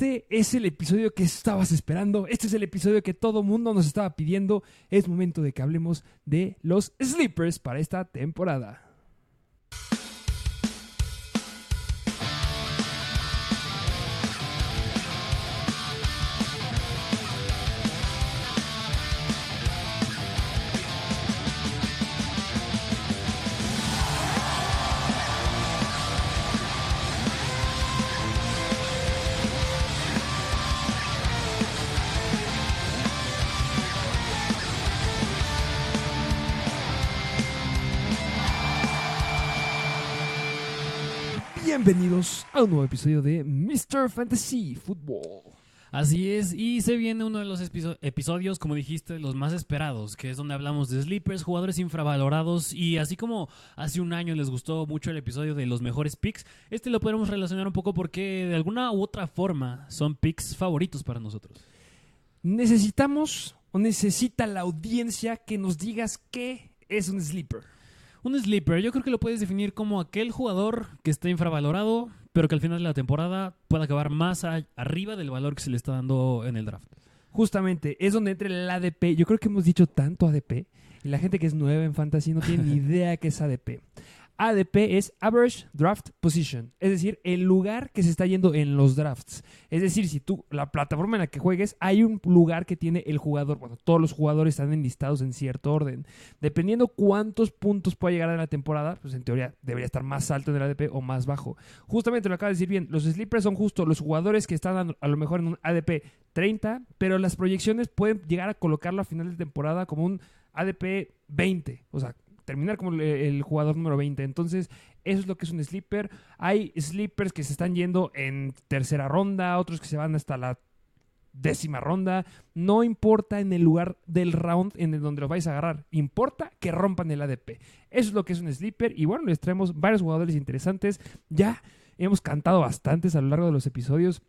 Este es el episodio que estabas esperando. Este es el episodio que todo mundo nos estaba pidiendo. Es momento de que hablemos de los sleepers para esta temporada. Bienvenidos a un nuevo episodio de Mr. Fantasy Football. Así es, y se viene uno de los episo- episodios, como dijiste, los más esperados, que es donde hablamos de sleepers, jugadores infravalorados, y así como hace un año les gustó mucho el episodio de los mejores picks, este lo podemos relacionar un poco porque de alguna u otra forma son picks favoritos para nosotros. Necesitamos o necesita la audiencia que nos digas qué es un sleeper. Un sleeper, yo creo que lo puedes definir como aquel jugador que está infravalorado, pero que al final de la temporada pueda acabar más a- arriba del valor que se le está dando en el draft. Justamente, es donde entra el ADP. Yo creo que hemos dicho tanto ADP y la gente que es nueva en fantasy no tiene ni idea qué es ADP. ADP es Average Draft Position, es decir, el lugar que se está yendo en los drafts. Es decir, si tú, la plataforma en la que juegues, hay un lugar que tiene el jugador. Bueno, todos los jugadores están enlistados en cierto orden. Dependiendo cuántos puntos pueda llegar a la temporada, pues en teoría debería estar más alto en el ADP o más bajo. Justamente lo acaba de decir bien, los sleepers son justo los jugadores que están a lo mejor en un ADP 30, pero las proyecciones pueden llegar a colocarlo a final de temporada como un ADP 20, o sea, terminar como el, jugador número 20. Entonces, eso es lo que es un sleeper. Hay sleepers que se están yendo en tercera ronda, otros que se van hasta la décima ronda. No importa en el lugar del round en donde los vais a agarrar, importa que rompan el ADP. Eso es lo que es un sleeper y bueno, les traemos varios jugadores interesantes. Ya hemos cantado bastantes a lo largo de los episodios.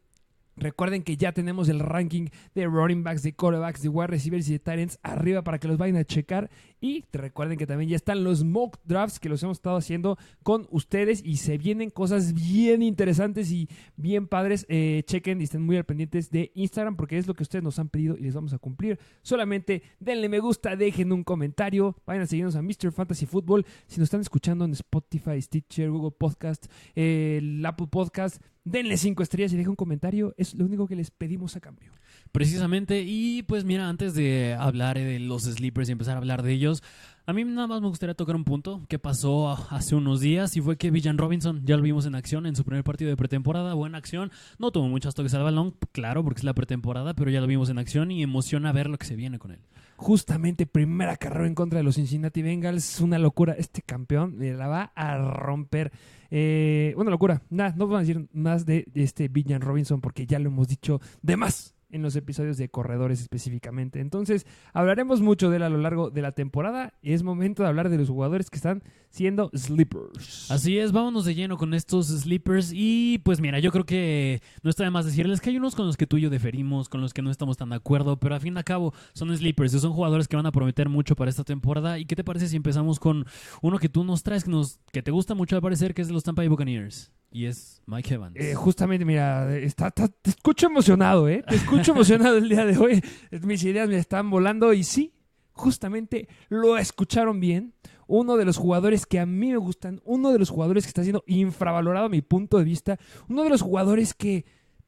Recuerden que ya tenemos el ranking de running backs, de quarterbacks, de wide receivers y de ends arriba para que los vayan a checar. Y recuerden que también ya están los mock drafts que los hemos estado haciendo con ustedes y se vienen cosas bien interesantes y bien padres. Eh, chequen y estén muy al pendientes de Instagram porque es lo que ustedes nos han pedido y les vamos a cumplir. Solamente denle me gusta, dejen un comentario, vayan a seguirnos a Mr. Fantasy Football. Si nos están escuchando en Spotify, Stitcher, Google Podcast, eh, Apple Podcast, denle cinco estrellas y dejen un comentario. Es lo único que les pedimos a cambio. Precisamente, y pues mira, antes de hablar de los sleepers y empezar a hablar de ellos, a mí nada más me gustaría tocar un punto que pasó hace unos días y fue que Villan Robinson, ya lo vimos en acción en su primer partido de pretemporada, buena acción, no tuvo muchos toques al balón, claro, porque es la pretemporada, pero ya lo vimos en acción y emociona ver lo que se viene con él. Justamente primera carrera en contra de los Cincinnati Bengals, una locura. Este campeón la va a romper. Eh, una locura. Nada, no vamos a decir más de este Villan Robinson porque ya lo hemos dicho de más en los episodios de corredores específicamente. Entonces, hablaremos mucho de él a lo largo de la temporada es momento de hablar de los jugadores que están siendo sleepers. Así es, vámonos de lleno con estos sleepers y pues mira, yo creo que no está de más decirles que hay unos con los que tú y yo deferimos, con los que no estamos tan de acuerdo, pero a fin de cabo son sleepers, y son jugadores que van a prometer mucho para esta temporada. ¿Y qué te parece si empezamos con uno que tú nos traes, que, nos, que te gusta mucho al parecer, que es de los Tampa Bay Buccaneers? Y es Mike Evans. Eh, justamente, mira, está, está- te escucho emocionado, ¿eh? Te escucho emocionado el día de hoy. Mis ideas me están volando y sí, justamente lo escucharon bien. Uno de los jugadores que a mí me gustan, uno de los jugadores que está siendo infravalorado a mi punto de vista, uno de los jugadores que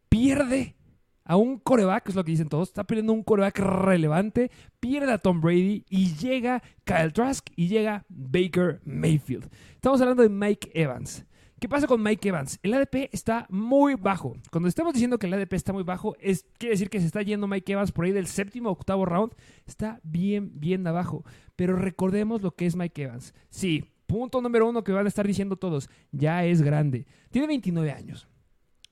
pierde a un coreback, es lo que dicen todos, está perdiendo un coreback relevante, pierde a Tom Brady y llega Kyle Trask y llega Baker Mayfield. Estamos hablando de Mike Evans. ¿Qué pasa con Mike Evans? El ADP está muy bajo. Cuando estamos diciendo que el ADP está muy bajo, es, quiere decir que se está yendo Mike Evans por ahí del séptimo o octavo round. Está bien, bien abajo. Pero recordemos lo que es Mike Evans. Sí, punto número uno que van a estar diciendo todos. Ya es grande. Tiene 29 años.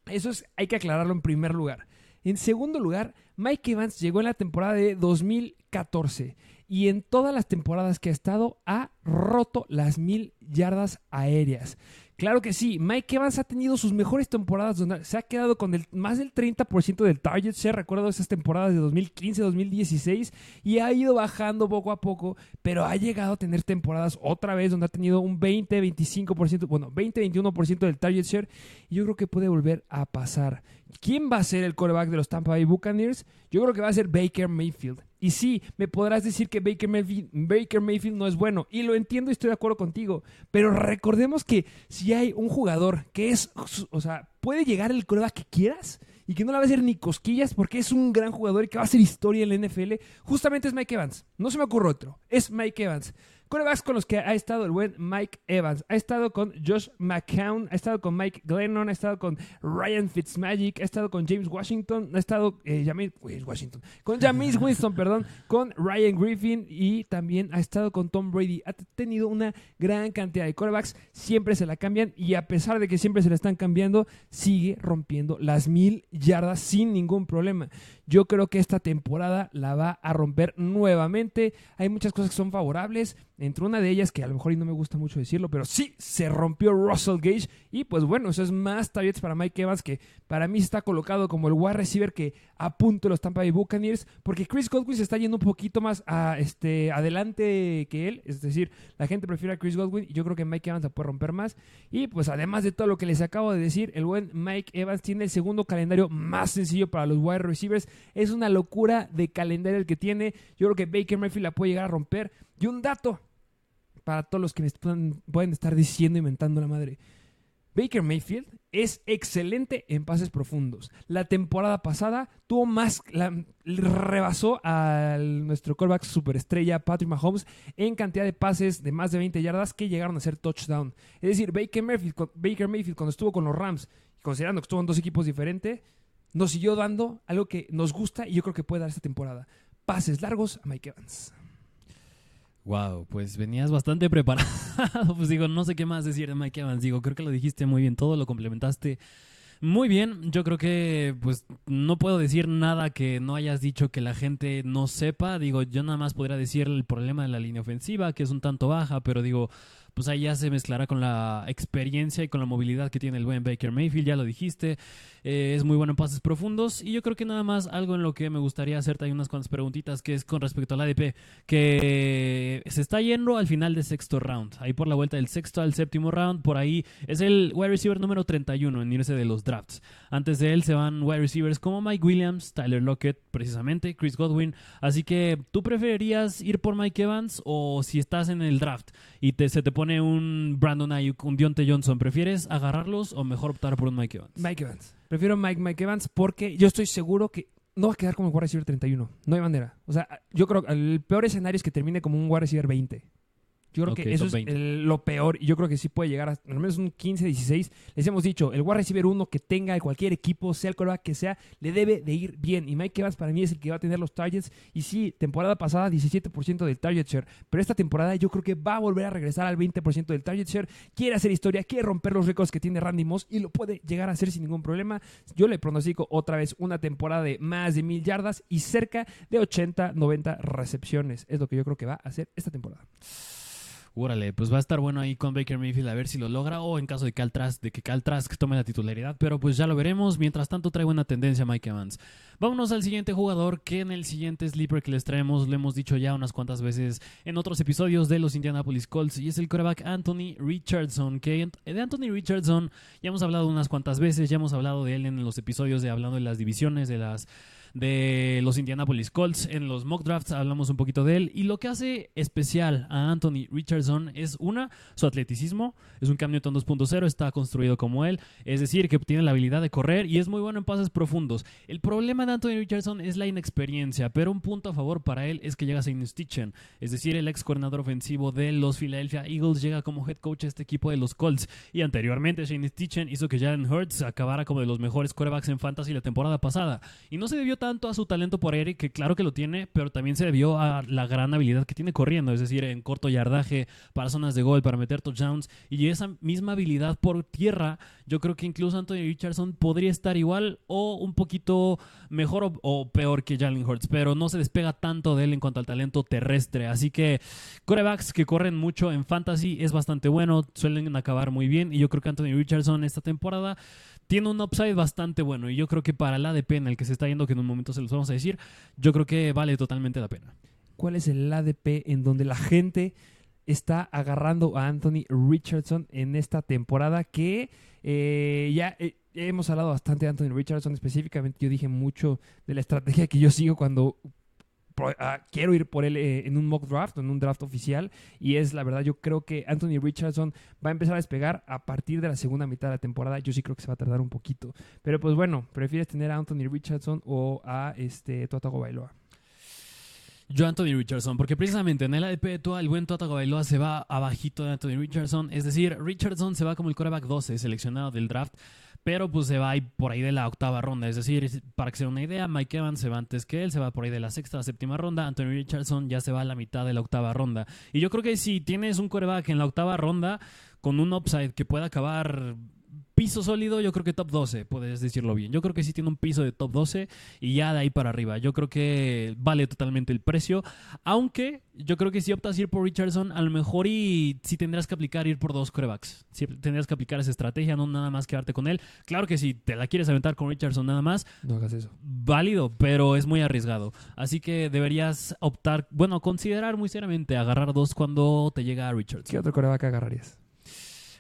Eso es, hay que aclararlo en primer lugar. En segundo lugar, Mike Evans llegó en la temporada de 2014 y en todas las temporadas que ha estado ha roto las mil yardas aéreas. Claro que sí, Mike Evans ha tenido sus mejores temporadas donde se ha quedado con más del 30% del target share, recuerdo esas temporadas de 2015-2016, y ha ido bajando poco a poco, pero ha llegado a tener temporadas otra vez donde ha tenido un 20-25%, bueno, 20-21% del target share, y yo creo que puede volver a pasar. ¿Quién va a ser el quarterback de los Tampa Bay Buccaneers? Yo creo que va a ser Baker Mayfield. Y sí, me podrás decir que Baker Mayfield, no es bueno. Y lo entiendo y estoy de acuerdo contigo. Pero recordemos que si hay un jugador que es, o sea, puede llegar el coreback que quieras y que no le va a hacer ni cosquillas porque es un gran jugador y que va a hacer historia en la NFL, justamente es Mike Evans. No se me ocurre otro. Es Mike Evans. Corebacks con los que ha estado el buen Mike Evans. Ha estado con Josh McCown, ha estado con Mike Glennon, ha estado con Ryan Fitzmagic, ha estado con James Washington, ha estado eh, Washington, con James Winston, perdón, con Ryan Griffin y también ha estado con Tom Brady. Ha tenido una gran cantidad de corebacks, siempre se la cambian y a pesar de que siempre se la están cambiando, sigue rompiendo las mil yardas sin ningún problema. Yo creo que esta temporada la va a romper nuevamente. Hay muchas cosas que son favorables. Entre una de ellas, que a lo mejor y no me gusta mucho decirlo, pero sí, se rompió Russell Gage. Y pues bueno, eso es más targets para Mike Evans, que para mí está colocado como el wide receiver que apunta los Tampa Bay Buccaneers, porque Chris Godwin se está yendo un poquito más a, este, adelante que él. Es decir, la gente prefiere a Chris Godwin y yo creo que Mike Evans la puede romper más. Y pues además de todo lo que les acabo de decir, el buen Mike Evans tiene el segundo calendario más sencillo para los wide receivers. Es una locura de calendario el que tiene. Yo creo que Baker Murphy la puede llegar a romper. Y un dato para todos los que me pueden, estar diciendo, inventando la madre. Baker Mayfield es excelente en pases profundos. La temporada pasada tuvo más, rebasó a nuestro callback superestrella Patrick Mahomes en cantidad de pases de más de 20 yardas que llegaron a ser touchdown. Es decir, Baker Mayfield, Baker Mayfield cuando estuvo con los Rams, considerando que estuvo en dos equipos diferentes, nos siguió dando algo que nos gusta y yo creo que puede dar esta temporada. Pases largos a Mike Evans. Wow, pues venías bastante preparado. pues digo, no sé qué más decir de Mike Evans. Digo, creo que lo dijiste muy bien, todo lo complementaste muy bien. Yo creo que pues no puedo decir nada que no hayas dicho que la gente no sepa. Digo, yo nada más podría decir el problema de la línea ofensiva, que es un tanto baja, pero digo, pues ahí ya se mezclará con la experiencia y con la movilidad que tiene el buen Baker Mayfield, ya lo dijiste. Eh, es muy bueno en pases profundos. Y yo creo que nada más algo en lo que me gustaría hacerte hay unas cuantas preguntitas que es con respecto al ADP, que se está yendo al final del sexto round. Ahí por la vuelta del sexto al séptimo round, por ahí es el wide receiver número 31 en irse de los drafts. Antes de él se van wide receivers como Mike Williams, Tyler Lockett, precisamente, Chris Godwin. Así que, ¿tú preferirías ir por Mike Evans o si estás en el draft y te, se te pone un Brandon Ayuk, un Dionte Johnson, ¿prefieres agarrarlos o mejor optar por un Mike Evans? Mike Evans. Prefiero Mike, Mike Evans porque yo estoy seguro que no va a quedar como un wide receiver 31. No hay manera. O sea, yo creo que el peor escenario es que termine como un wide receiver 20. Yo creo que eso es lo peor y yo creo que sí puede llegar a al menos un 15-16. Les hemos dicho, el wide receiver uno que tenga cualquier equipo, sea el coreback que sea, le debe de ir bien. Y Mike Evans para mí es el que va a tener los targets. Y sí, temporada pasada 17% del target share, pero esta temporada yo creo que va a volver a regresar al 20% del target share. Quiere hacer historia, quiere romper los récords que tiene Randy Moss y lo puede llegar a hacer sin ningún problema. Yo le pronostico otra vez una temporada de más de mil yardas y cerca de 80-90 recepciones. Es lo que yo creo que va a hacer esta temporada. Órale, pues va a estar bueno ahí con Baker Mayfield a ver si lo logra o en caso de que Cal Trask, de que Cal Trask tome la titularidad, pero pues ya lo veremos. Mientras tanto trae buena tendencia Mike Evans. Vámonos al siguiente jugador que en el siguiente sleeper que les traemos lo hemos dicho ya unas cuantas veces en otros episodios de los Indianapolis Colts y es el quarterback Anthony Richardson, que de Anthony Richardson ya hemos hablado unas cuantas veces, ya hemos hablado de él en los episodios de hablando de las divisiones, de las de los Indianapolis Colts. En los mock drafts hablamos un poquito de él. Y lo que hace especial a Anthony Richardson es una, su atleticismo. Es un Cam Newton 2.0, está construido como él. Es decir, que tiene la habilidad de correr y es muy bueno en pases profundos. El problema de Anthony Richardson es la inexperiencia, pero un punto a favor para él es que llega Shane Stitchen. Es decir, el ex coordinador ofensivo de los Philadelphia Eagles llega como head coach a este equipo de los Colts. Y anteriormente Shane Stitchen hizo que Jalen Hurts acabara como de los mejores quarterbacks en fantasy la temporada pasada. Y no se debió tanto a su talento por aire, que claro que lo tiene, pero también se debió a la gran habilidad que tiene corriendo, es decir, en corto yardaje, para zonas de gol, para meter touchdowns, y esa misma habilidad por tierra, yo creo que incluso Anthony Richardson podría estar igual o un poquito mejor o, o peor que Jalen Hurts, pero no se despega tanto de él en cuanto al talento terrestre, así que corebacks que corren mucho en fantasy es bastante bueno, suelen acabar muy bien, y yo creo que Anthony Richardson esta temporada tiene un upside bastante bueno y yo creo que para el ADP en el que se está yendo, que en un momento se los vamos a decir, yo creo que vale totalmente la pena. ¿Cuál es el ADP en donde la gente está agarrando a Anthony Richardson en esta temporada que eh, ya eh, hemos hablado bastante de Anthony Richardson específicamente yo dije mucho de la estrategia que yo sigo cuando ah, quiero ir por él eh, en un mock draft en un draft oficial. Y es la verdad yo creo que Anthony Richardson va a empezar a despegar a partir de la segunda mitad de la temporada. Yo sí creo que se va a tardar un poquito. Pero pues bueno prefieres tener a Anthony Richardson o a este Tua Tagovailoa Yo Anthony Richardson, porque precisamente en el ADP de Tua, el buen Tua Tagovailoa se va abajito de Anthony Richardson, es decir, Richardson se va como el quarterback 12 seleccionado del draft, pero pues se va por ahí de la octava ronda, es decir, para que se den una idea, Mike Evans se va antes que él, se va por ahí de la sexta a la séptima ronda, Anthony Richardson ya se va a la mitad de la octava ronda. Y yo creo que si tienes un quarterback en la octava ronda con un upside que pueda acabar piso sólido, yo creo que top 12, puedes decirlo bien. Yo creo que sí tiene un piso de top 12 y ya de ahí para arriba. Yo creo que vale totalmente el precio. Aunque yo creo que si optas ir por Richardson, a lo mejor y sí tendrás que aplicar ir por dos corebacks. Sí tendrás que aplicar esa estrategia, no nada más quedarte con él. Claro que si te la quieres aventar con Richardson nada más, no hagas eso válido, pero es muy arriesgado. Así que deberías optar, bueno, considerar muy seriamente agarrar dos cuando te llega a Richardson. ¿qué otro coreback agarrarías?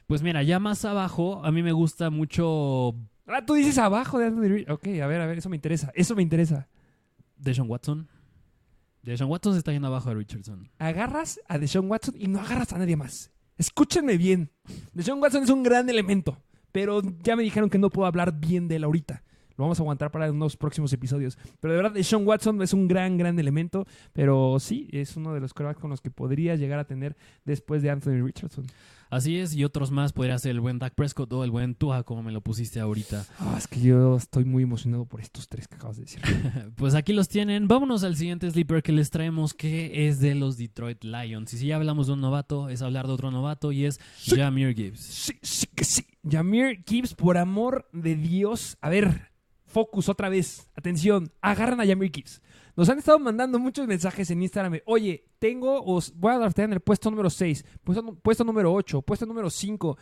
Pues mira, ya más abajo, a mí me gusta mucho Ah, tú dices abajo de Anthony Richardson. Ok, a ver, a ver, eso me interesa. Eso me interesa. Deshaun Watson. Deshaun Watson se está yendo abajo de Richardson. Agarras a Deshaun Watson y no agarras a nadie más. Escúchenme bien. Deshaun Watson es un gran elemento, pero ya me dijeron que no puedo hablar bien de él ahorita. Lo vamos a aguantar para unos próximos episodios. Pero de verdad, Deshaun Watson es un gran, gran elemento. Pero sí, es uno de los corebacks con los que podría llegar a tener después de Anthony Richardson. Así es, y otros más podría ser el buen Dak Prescott o el buen Tua, como me lo pusiste ahorita. Ah, es que yo estoy muy emocionado por estos tres que acabas de decir. Pues aquí los tienen. Vámonos al siguiente sleeper que les traemos, que es de los Detroit Lions. Y si ya hablamos de un novato, es hablar de otro novato y es Sí. Jameer Gibbs. Sí, sí que sí. Jameer Gibbs, por amor de Dios. A ver, focus otra vez. Atención, agarran a Jameer Gibbs. Nos han estado mandando muchos mensajes en Instagram. Oye, tengo, os voy a draftear en el puesto número 6, puesto, número 8, puesto número 5.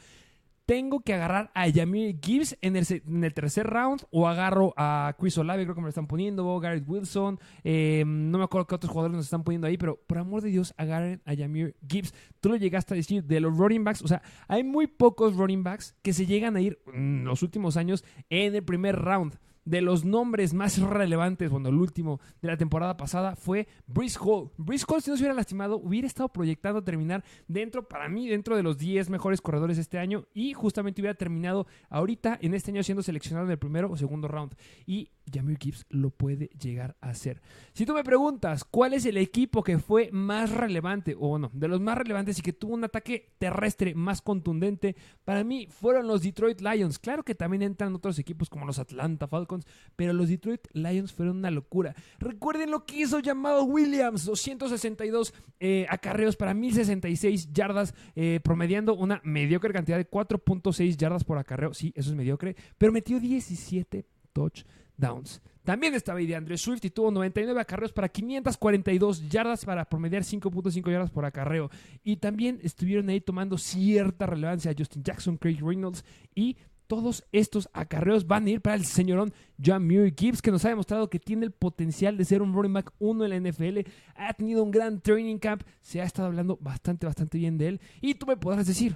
Tengo que agarrar a Jameer Gibbs en el, tercer round o agarro a Chris Olave, creo que me lo están poniendo, Garrett Wilson. eh, no me acuerdo qué otros jugadores nos están poniendo ahí, pero por amor de Dios, agarren a Jameer Gibbs. Tú lo llegaste a decir de los running backs. O sea, hay muy pocos running backs que se llegan a ir en los últimos años en el primer round. De los nombres más relevantes, bueno, el último de la temporada pasada fue Brice Hall. Brice Hall, si no se hubiera lastimado, hubiera estado proyectando terminar dentro, para mí, dentro de los 10 mejores corredores este año y justamente hubiera terminado ahorita en este año siendo seleccionado en el primero o segundo round. Y Jameer Gibbs lo puede llegar a hacer. Si tú me preguntas cuál es el equipo que fue más relevante, o bueno, de los más relevantes y que tuvo un ataque terrestre más contundente, para mí fueron los Detroit Lions. Claro que también entran otros equipos como los Atlanta Falcons, pero los Detroit Lions fueron una locura. Recuerden lo que hizo llamado Williams, 262 eh, acarreos para 1066 yardas, eh, promediando una mediocre cantidad de 4.6 yardas por acarreo. Sí, eso es mediocre, pero metió 17 touchdowns. También estaba ahí de Andrés Swift y tuvo 99 acarreos para 542 yardas para promediar 5.5 yardas por acarreo. Y también estuvieron ahí tomando cierta relevancia Justin Jackson, Craig Reynolds y todos estos acarreos van a ir para el señorón Jameer Gibbs, que nos ha demostrado que tiene el potencial de ser un running back 1 en la NFL. Ha tenido un gran training camp, se ha estado hablando bastante, bastante bien de él. Y tú me podrás decir,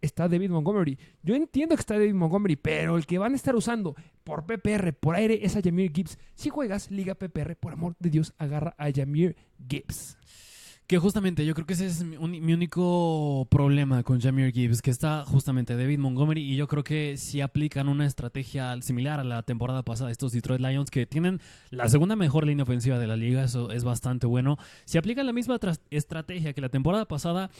está David Montgomery. Yo entiendo que está David Montgomery, pero el que van a estar usando por PPR, por aire, es a Jameer Gibbs. Si juegas Liga PPR, por amor de Dios, agarra a Jameer Gibbs. Que justamente yo creo que ese es mi, mi único problema con Jameer Gibbs, que está justamente David Montgomery y yo creo que si aplican una estrategia similar a la temporada pasada estos Detroit Lions que tienen la segunda mejor línea ofensiva de la liga, eso es bastante bueno. Si aplican la misma estrategia que la temporada pasada,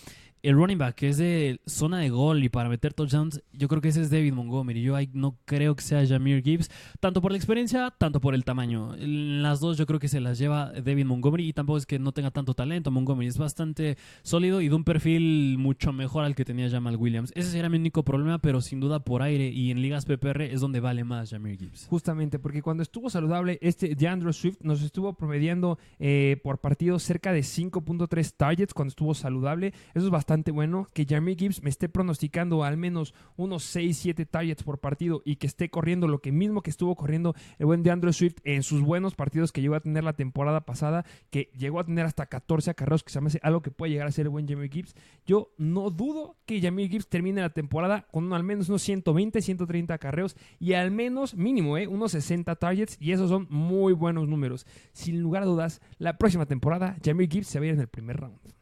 el running back que es de zona de gol y para meter touchdowns, yo creo que ese es David Montgomery. Yo no creo que sea Jameer Gibbs, tanto por la experiencia, tanto por el tamaño. Las dos yo creo que se las lleva David Montgomery y tampoco es que no tenga tanto talento. Montgomery es bastante sólido y de un perfil mucho mejor al que tenía Jamal Williams. Ese sería mi único problema, pero sin duda por aire y en ligas PPR es donde vale más Jameer Gibbs. Justamente, porque cuando estuvo saludable, este DeAndre Swift nos estuvo promediando eh, por partido cerca de 5.3 targets cuando estuvo saludable. Eso es bastante bueno. Que Jamie Gibbs me esté pronosticando al menos unos 6-7 targets por partido y que esté corriendo lo que mismo que estuvo corriendo el buen DeAndre Swift en sus buenos partidos que llegó a tener la temporada pasada, que llegó a tener hasta 14 acarreos, algo que puede llegar a ser el buen Jamie Gibbs. Yo no dudo que Jamie Gibbs termine la temporada con al menos unos 120, 130 acarreos y al menos mínimo, ¿eh? unos 60 targets y esos son muy buenos números. Sin lugar a dudas, la próxima temporada Jamie Gibbs se va a ir en el primer round.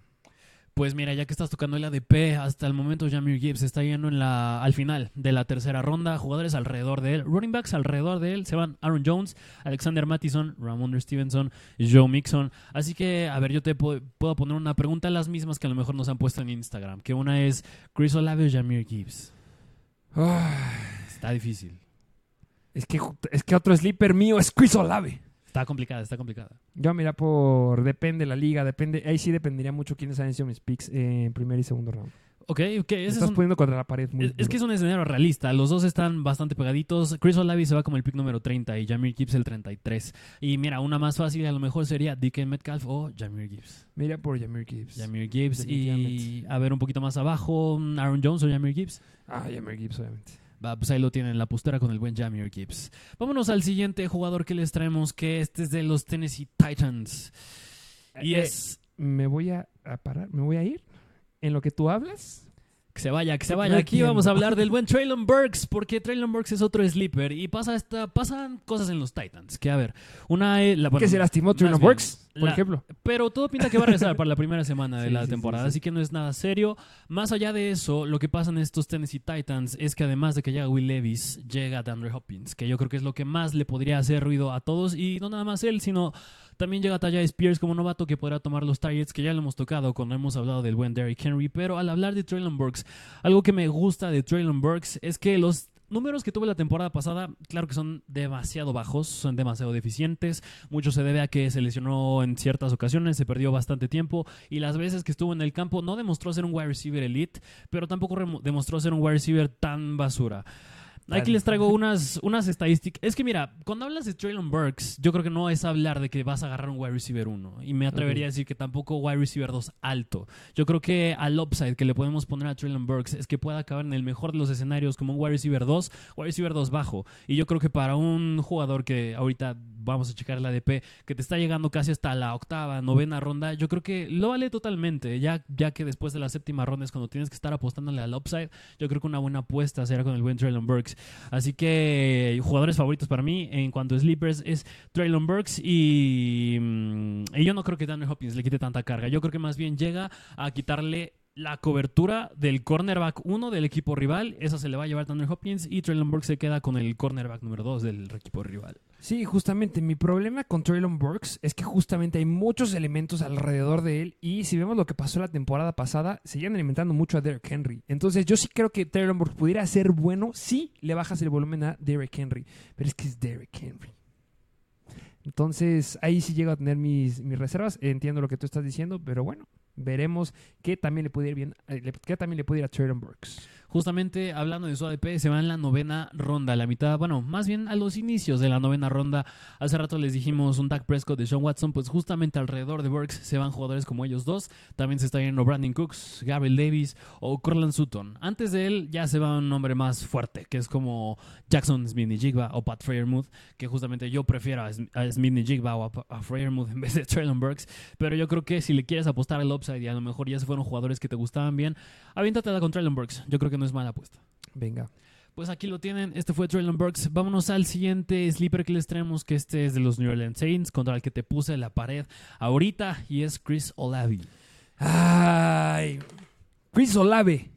Pues mira, ya que estás tocando el ADP, hasta el momento Jameer Gibbs está yendo en la, al final de la tercera ronda. Jugadores alrededor de él, running backs alrededor de él. Se van Aaron Jones, Alexander Mattison, Ramon Stevenson, Joe Mixon. Así que, a ver, yo te puedo, puedo poner una pregunta, las mismas que a lo mejor nos han puesto en Instagram. Que una es, Chris Olave o Jameer Gibbs. Está difícil. Es que, es que otro sleeper mío es Chris Olave. Está complicada, está complicada. Yo mira por depende la liga, depende, ahí sí dependería mucho quiénes han sido mis picks en primer y segundo round. Ok, ok. Ese es estás un- poniendo contra la pared muy Es, es duro. que es un escenario realista. Los dos están bastante pegaditos. Chris Olavi se va como el pick número 30 y Jameer Gibbs el 33. Y mira, una más fácil a lo mejor sería DK Metcalf o Jameer Gibbs. Mira por Jameer Gibbs. Jameer Gibbs y a ver un poquito más abajo, Aaron Jones o Jameer Gibbs. Ah, Jameer Gibbs, obviamente. Va, pues ahí lo tienen, la postera con el buen Jameer Gibbs. Vámonos al siguiente jugador que les traemos, que este es de los Tennessee Titans. Y Eh, es... Me voy a, a parar, me voy a ir. En lo que tú hablas, Que se vaya, que se vaya. Aquí vamos a hablar del buen Traylon Burks, porque Traylon Burks es otro sleeper y pasa esta, pasan cosas en los Titans. Que a ver, una es la bueno, que se lastimó Traylon Burks, por la- ejemplo. Pero todo pinta que va a regresar para la primera semana de Sí, la sí, temporada, sí. así que no es nada serio. Más allá de eso, lo que pasa en estos Tennessee Titans es que además de que llega Will Levis, llega DeAndre Hopkins, que yo creo que es lo que más le podría hacer ruido a todos y no nada más él, sino también llega Tajay Spears como novato que podrá tomar los targets que ya lo hemos tocado cuando hemos hablado del buen Derrick Henry, pero al hablar de Traylon Burks, algo que me gusta de Traylon Burks es que los números que tuve la temporada pasada, claro que son demasiado bajos, son demasiado deficientes. Mucho se debe a que se lesionó en ciertas ocasiones, se perdió bastante tiempo y las veces que estuvo en el campo no demostró ser un wide receiver elite, pero tampoco demostró ser un wide receiver tan basura. Aquí les traigo unas, unas estadísticas. Es que mira, cuando hablas de Traylon Burks, yo creo que no es hablar de que vas a agarrar un wide receiver 1. Y me atrevería a decir que tampoco wide receiver 2 alto. Yo creo que al upside que le podemos poner a Traylon Burks es que pueda acabar en el mejor de los escenarios como un wide receiver 2, wide receiver 2 bajo. Y yo creo que para un jugador que ahorita vamos a checar la ADP, que te está llegando casi hasta la octava, novena ronda, yo creo que lo vale totalmente. Ya, ya que después de la séptima ronda es cuando tienes que estar apostándole al upside, yo creo que una buena apuesta será con el buen Traylon Burks. Así que jugadores favoritos para mí en cuanto a sleepers es Traylon Burks y, mm, y yo no creo que Daniel Hopkins le quite tanta carga. Yo creo que más bien llega a quitarle la cobertura del cornerback 1 del equipo rival. Esa se le va a llevar Daniel Hopkins y Traylon Burks se queda con el cornerback número 2 del equipo rival. Sí, justamente. Mi problema con Traylon Burks es que justamente hay muchos elementos alrededor de él. Y si vemos lo que pasó la temporada pasada, seguían alimentando mucho a Derrick Henry. Entonces, yo sí creo que Traylon Burks pudiera ser bueno si le bajas el volumen a Derrick Henry. Pero es que es Derrick Henry. Entonces, ahí sí llego a tener mis, mis reservas. Entiendo lo que tú estás diciendo, pero bueno, veremos qué también le ir bien, eh, qué también le ir a Burks. Justamente hablando de su ADP, se va en la novena ronda, la mitad, bueno, más bien a los inicios de la novena ronda. Hace rato les dijimos un Dak Prescott de Sean Watson, pues justamente alrededor de Burks se van jugadores como ellos dos. También se está yendo Brandon Cooks, Gabriel Davis o Cortland Sutton. Antes de él ya se va un nombre más fuerte, que es como Jackson Smith-Njigba o Pat Freyermuth, que justamente yo prefiero a, Sm- a Smith-Njigba o a, a en vez de Traylon Burks. Pero yo creo que si le quieres apostar al upside y a lo mejor ya se fueron jugadores que te gustaban bien, aviéntatela con Traylon Burks. Yo creo que no es mala apuesta. Venga. Pues aquí lo tienen, este fue Traylon Burks. Vámonos al siguiente sleeper que les traemos, que este es de los New Orleans Saints, contra el que te puse la pared ahorita, y es Chris Olavi. Ay, Chris Olave,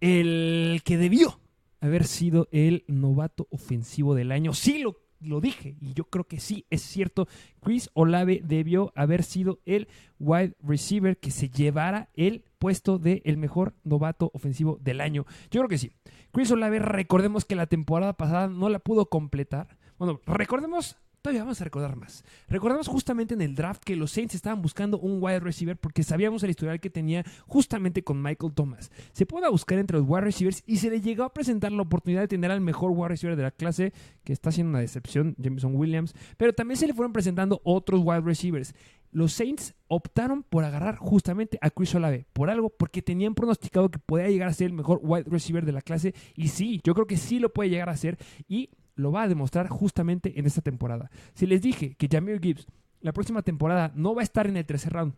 el que debió haber sido el novato ofensivo del año. Sí lo, lo dije y yo creo que sí, es cierto. Chris Olave debió haber sido el wide receiver que se llevara el puesto de el mejor novato ofensivo del año. Yo creo que sí. Chris Olave, recordemos que la temporada pasada no la pudo completar. Bueno, recordemos todavía vamos a recordar más. Recordamos justamente en el draft que los Saints estaban buscando un wide receiver porque sabíamos el historial que tenía justamente con Michael Thomas. Se puede buscar entre los wide receivers y se le llegó a presentar la oportunidad de tener al mejor wide receiver de la clase, que está siendo una decepción, Jameson Williams, pero también se le fueron presentando otros wide receivers. Los Saints optaron por agarrar justamente a Chris Olave. ¿Por algo? Porque tenían pronosticado que podía llegar a ser el mejor wide receiver de la clase. Y sí, yo creo que sí lo puede llegar a ser. Y lo va a demostrar justamente en esta temporada. Si les dije que Jamir Gibbs la próxima temporada no va a estar en el tercer round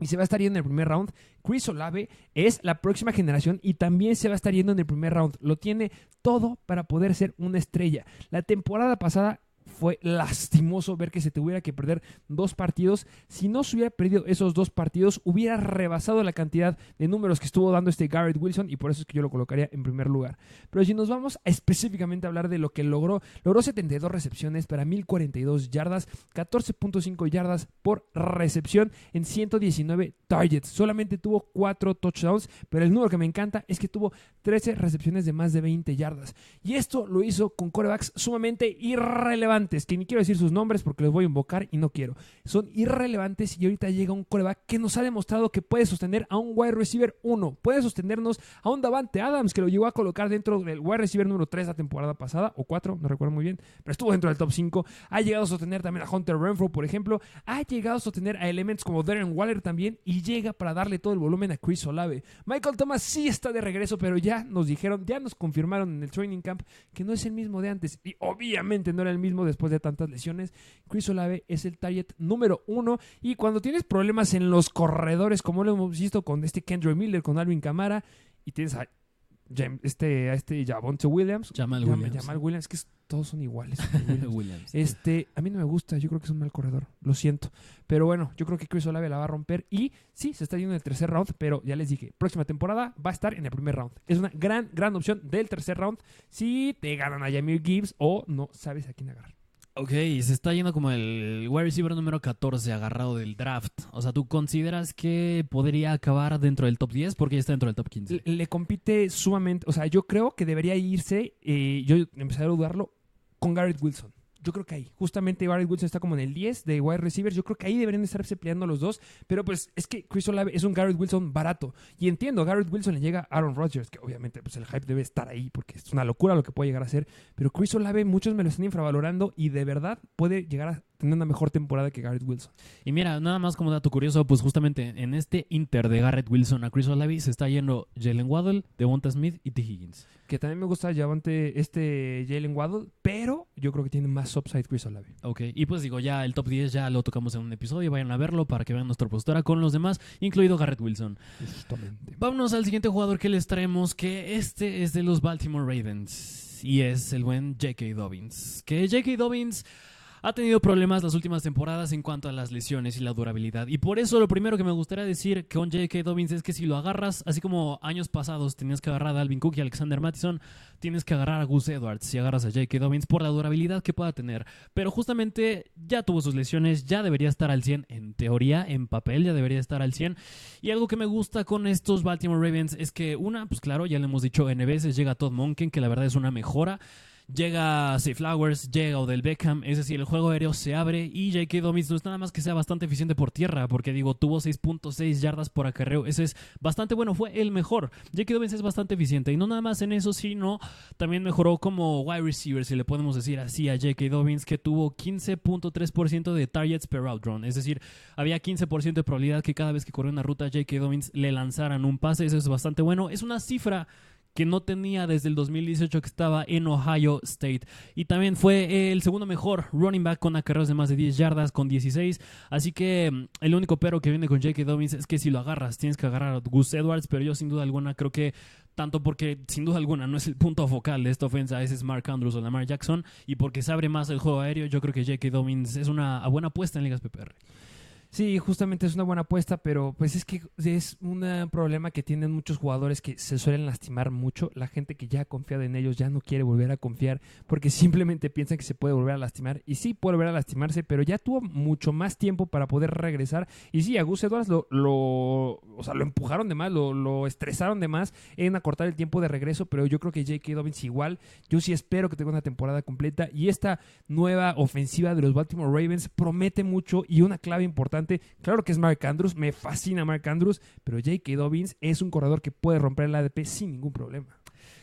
y se va a estar yendo en el primer round, Chris Olave es la próxima generación y también se va a estar yendo en el primer round. Lo tiene todo para poder ser una estrella. La temporada pasada fue lastimoso ver que se tuviera que perder dos partidos. Si no se hubiera perdido esos dos partidos, hubiera rebasado la cantidad de números que estuvo dando este Garrett Wilson y por eso es que yo lo colocaría en primer lugar. Pero si nos vamos a específicamente a hablar de lo que logró, logró 72 recepciones para 1042 yardas, 14.5 yardas por recepción en 119 targets. Solamente tuvo 4 touchdowns, pero el número que me encanta es que tuvo 13 recepciones de más de 20 yardas. Y esto lo hizo con corebacks sumamente irrelevantes que ni quiero decir sus nombres porque los voy a invocar y no quiero. Son irrelevantes y ahorita llega un coreback que nos ha demostrado que puede sostener a un wide receiver 1, puede sostenernos a un Davante Adams que lo llegó a colocar dentro del wide receiver número 3 la temporada pasada, o 4, no recuerdo muy bien, pero estuvo dentro del top 5. Ha llegado a sostener también a Hunter Renfro, por ejemplo. Ha llegado a sostener a elementos como Darren Waller también y llega para darle todo el volumen a Chris Olave. Michael Thomas sí está de regreso, pero ya nos dijeron, ya nos confirmaron en el training camp que no es el mismo de antes. Y obviamente no era el mismo después de tantas lesiones. Chris Olave es el target número uno. Y cuando tienes problemas en los corredores, como lo hemos visto con este Kendrick Miller, con Alvin Camara, y tienes a, este, a este Javonte Williams, Jamal Williams. Jamal Williams, que todos son iguales. Williams. Este, a mí no me gusta, yo creo que es un mal corredor, lo siento. Pero bueno, yo creo que Chris Olave la va a romper y sí, se está yendo en el tercer round, pero ya les dije, próxima temporada va a estar en el primer round. Es una gran, gran opción del tercer round si te ganan a Jamir Gibbs o no sabes a quién agarrar. Ok, se está yendo como el wide receiver número 14 agarrado del draft. O sea, ¿tú consideras que podría acabar dentro del top 10 porque ya está dentro del top 15? Le, compite sumamente, o sea, yo creo que debería irse, eh, yo empecé a dudarlo, con Garrett Wilson yo creo que ahí, justamente Barry Wilson está como en el 10 de wide receivers, yo creo que ahí deberían estarse peleando los dos, pero pues es que Chris Olave es un Garrett Wilson barato, y entiendo, Garrett Wilson le llega a Aaron Rodgers, que obviamente pues el hype debe estar ahí, porque es una locura lo que puede llegar a ser, pero Chris Olave muchos me lo están infravalorando y de verdad puede llegar a tener una mejor temporada que Garrett Wilson. Y mira, nada más como dato curioso, pues justamente en este Inter de Garrett Wilson a Chris Olave se está yendo Jalen Waddle, Devonta Smith y T. Higgins. Que también me gusta Javante, este Jalen Waddle, pero yo creo que tiene más upside Chris Olave. Ok, y pues digo, ya el top 10 ya lo tocamos en un episodio, vayan a verlo para que vean nuestra postura con los demás, incluido Garrett Wilson. Justamente. Vámonos al siguiente jugador que les traemos, que este es de los Baltimore Ravens y es el buen J.K. Dobbins. Que J.K. Dobbins ha tenido problemas las últimas temporadas en cuanto a las lesiones y la durabilidad. Y por eso lo primero que me gustaría decir con J.K. Dobbins es que si lo agarras, así como años pasados tenías que agarrar a Alvin Cook y Alexander Mattison, tienes que agarrar a Gus Edwards si agarras a J.K. Dobbins por la durabilidad que pueda tener. Pero justamente ya tuvo sus lesiones, ya debería estar al 100 en teoría, en papel ya debería estar al 100. Y algo que me gusta con estos Baltimore Ravens es que una, pues claro, ya le hemos dicho en veces llega Todd Monken, que la verdad es una mejora. Llega Flowers, llega Odell Beckham, es decir, el juego aéreo se abre y J.K. Dobbins no es nada más que sea bastante eficiente por tierra, porque digo, tuvo 6.6 yardas por acarreo, ese es bastante bueno, fue el mejor. J.K. Dobbins es bastante eficiente y no nada más en eso, sino también mejoró como wide receiver, si le podemos decir así a J.K. Dobbins, que tuvo 15.3% de targets per route run, es decir, había 15% de probabilidad que cada vez que corrió una ruta J.K. Dobbins le lanzaran un pase, eso es bastante bueno, es una cifra que no tenía desde el 2018 que estaba en Ohio State. Y también fue el segundo mejor running back con acarreos de más de 10 yardas con 16. Así que mm, el único pero que viene con J.K. Dobbins es que si lo agarras tienes que agarrar a Gus Edwards, pero yo sin duda alguna creo que tanto porque sin duda alguna no es el punto focal de esta ofensa, ese es Mark Andrews o Lamar Jackson, y porque se abre más el juego aéreo, yo creo que J.K. Dobbins es una buena apuesta en ligas PPR. Sí, justamente es una buena apuesta, pero pues es que es un problema que tienen muchos jugadores que se suelen lastimar mucho. La gente que ya ha confiado en ellos ya no quiere volver a confiar porque simplemente piensan que se puede volver a lastimar. Y sí, puede volver a lastimarse, pero ya tuvo mucho más tiempo para poder regresar. Y sí, a Gus Edwards lo, lo, o sea, lo empujaron de más, lo, lo estresaron de más en acortar el tiempo de regreso, pero yo creo que J.K. Dobbins igual. Yo sí espero que tenga una temporada completa y esta nueva ofensiva de los Baltimore Ravens promete mucho y una clave importante Claro que es Mark Andrews, me fascina Mark Andrews, pero J.K. Dobbins es un corredor que puede romper el ADP sin ningún problema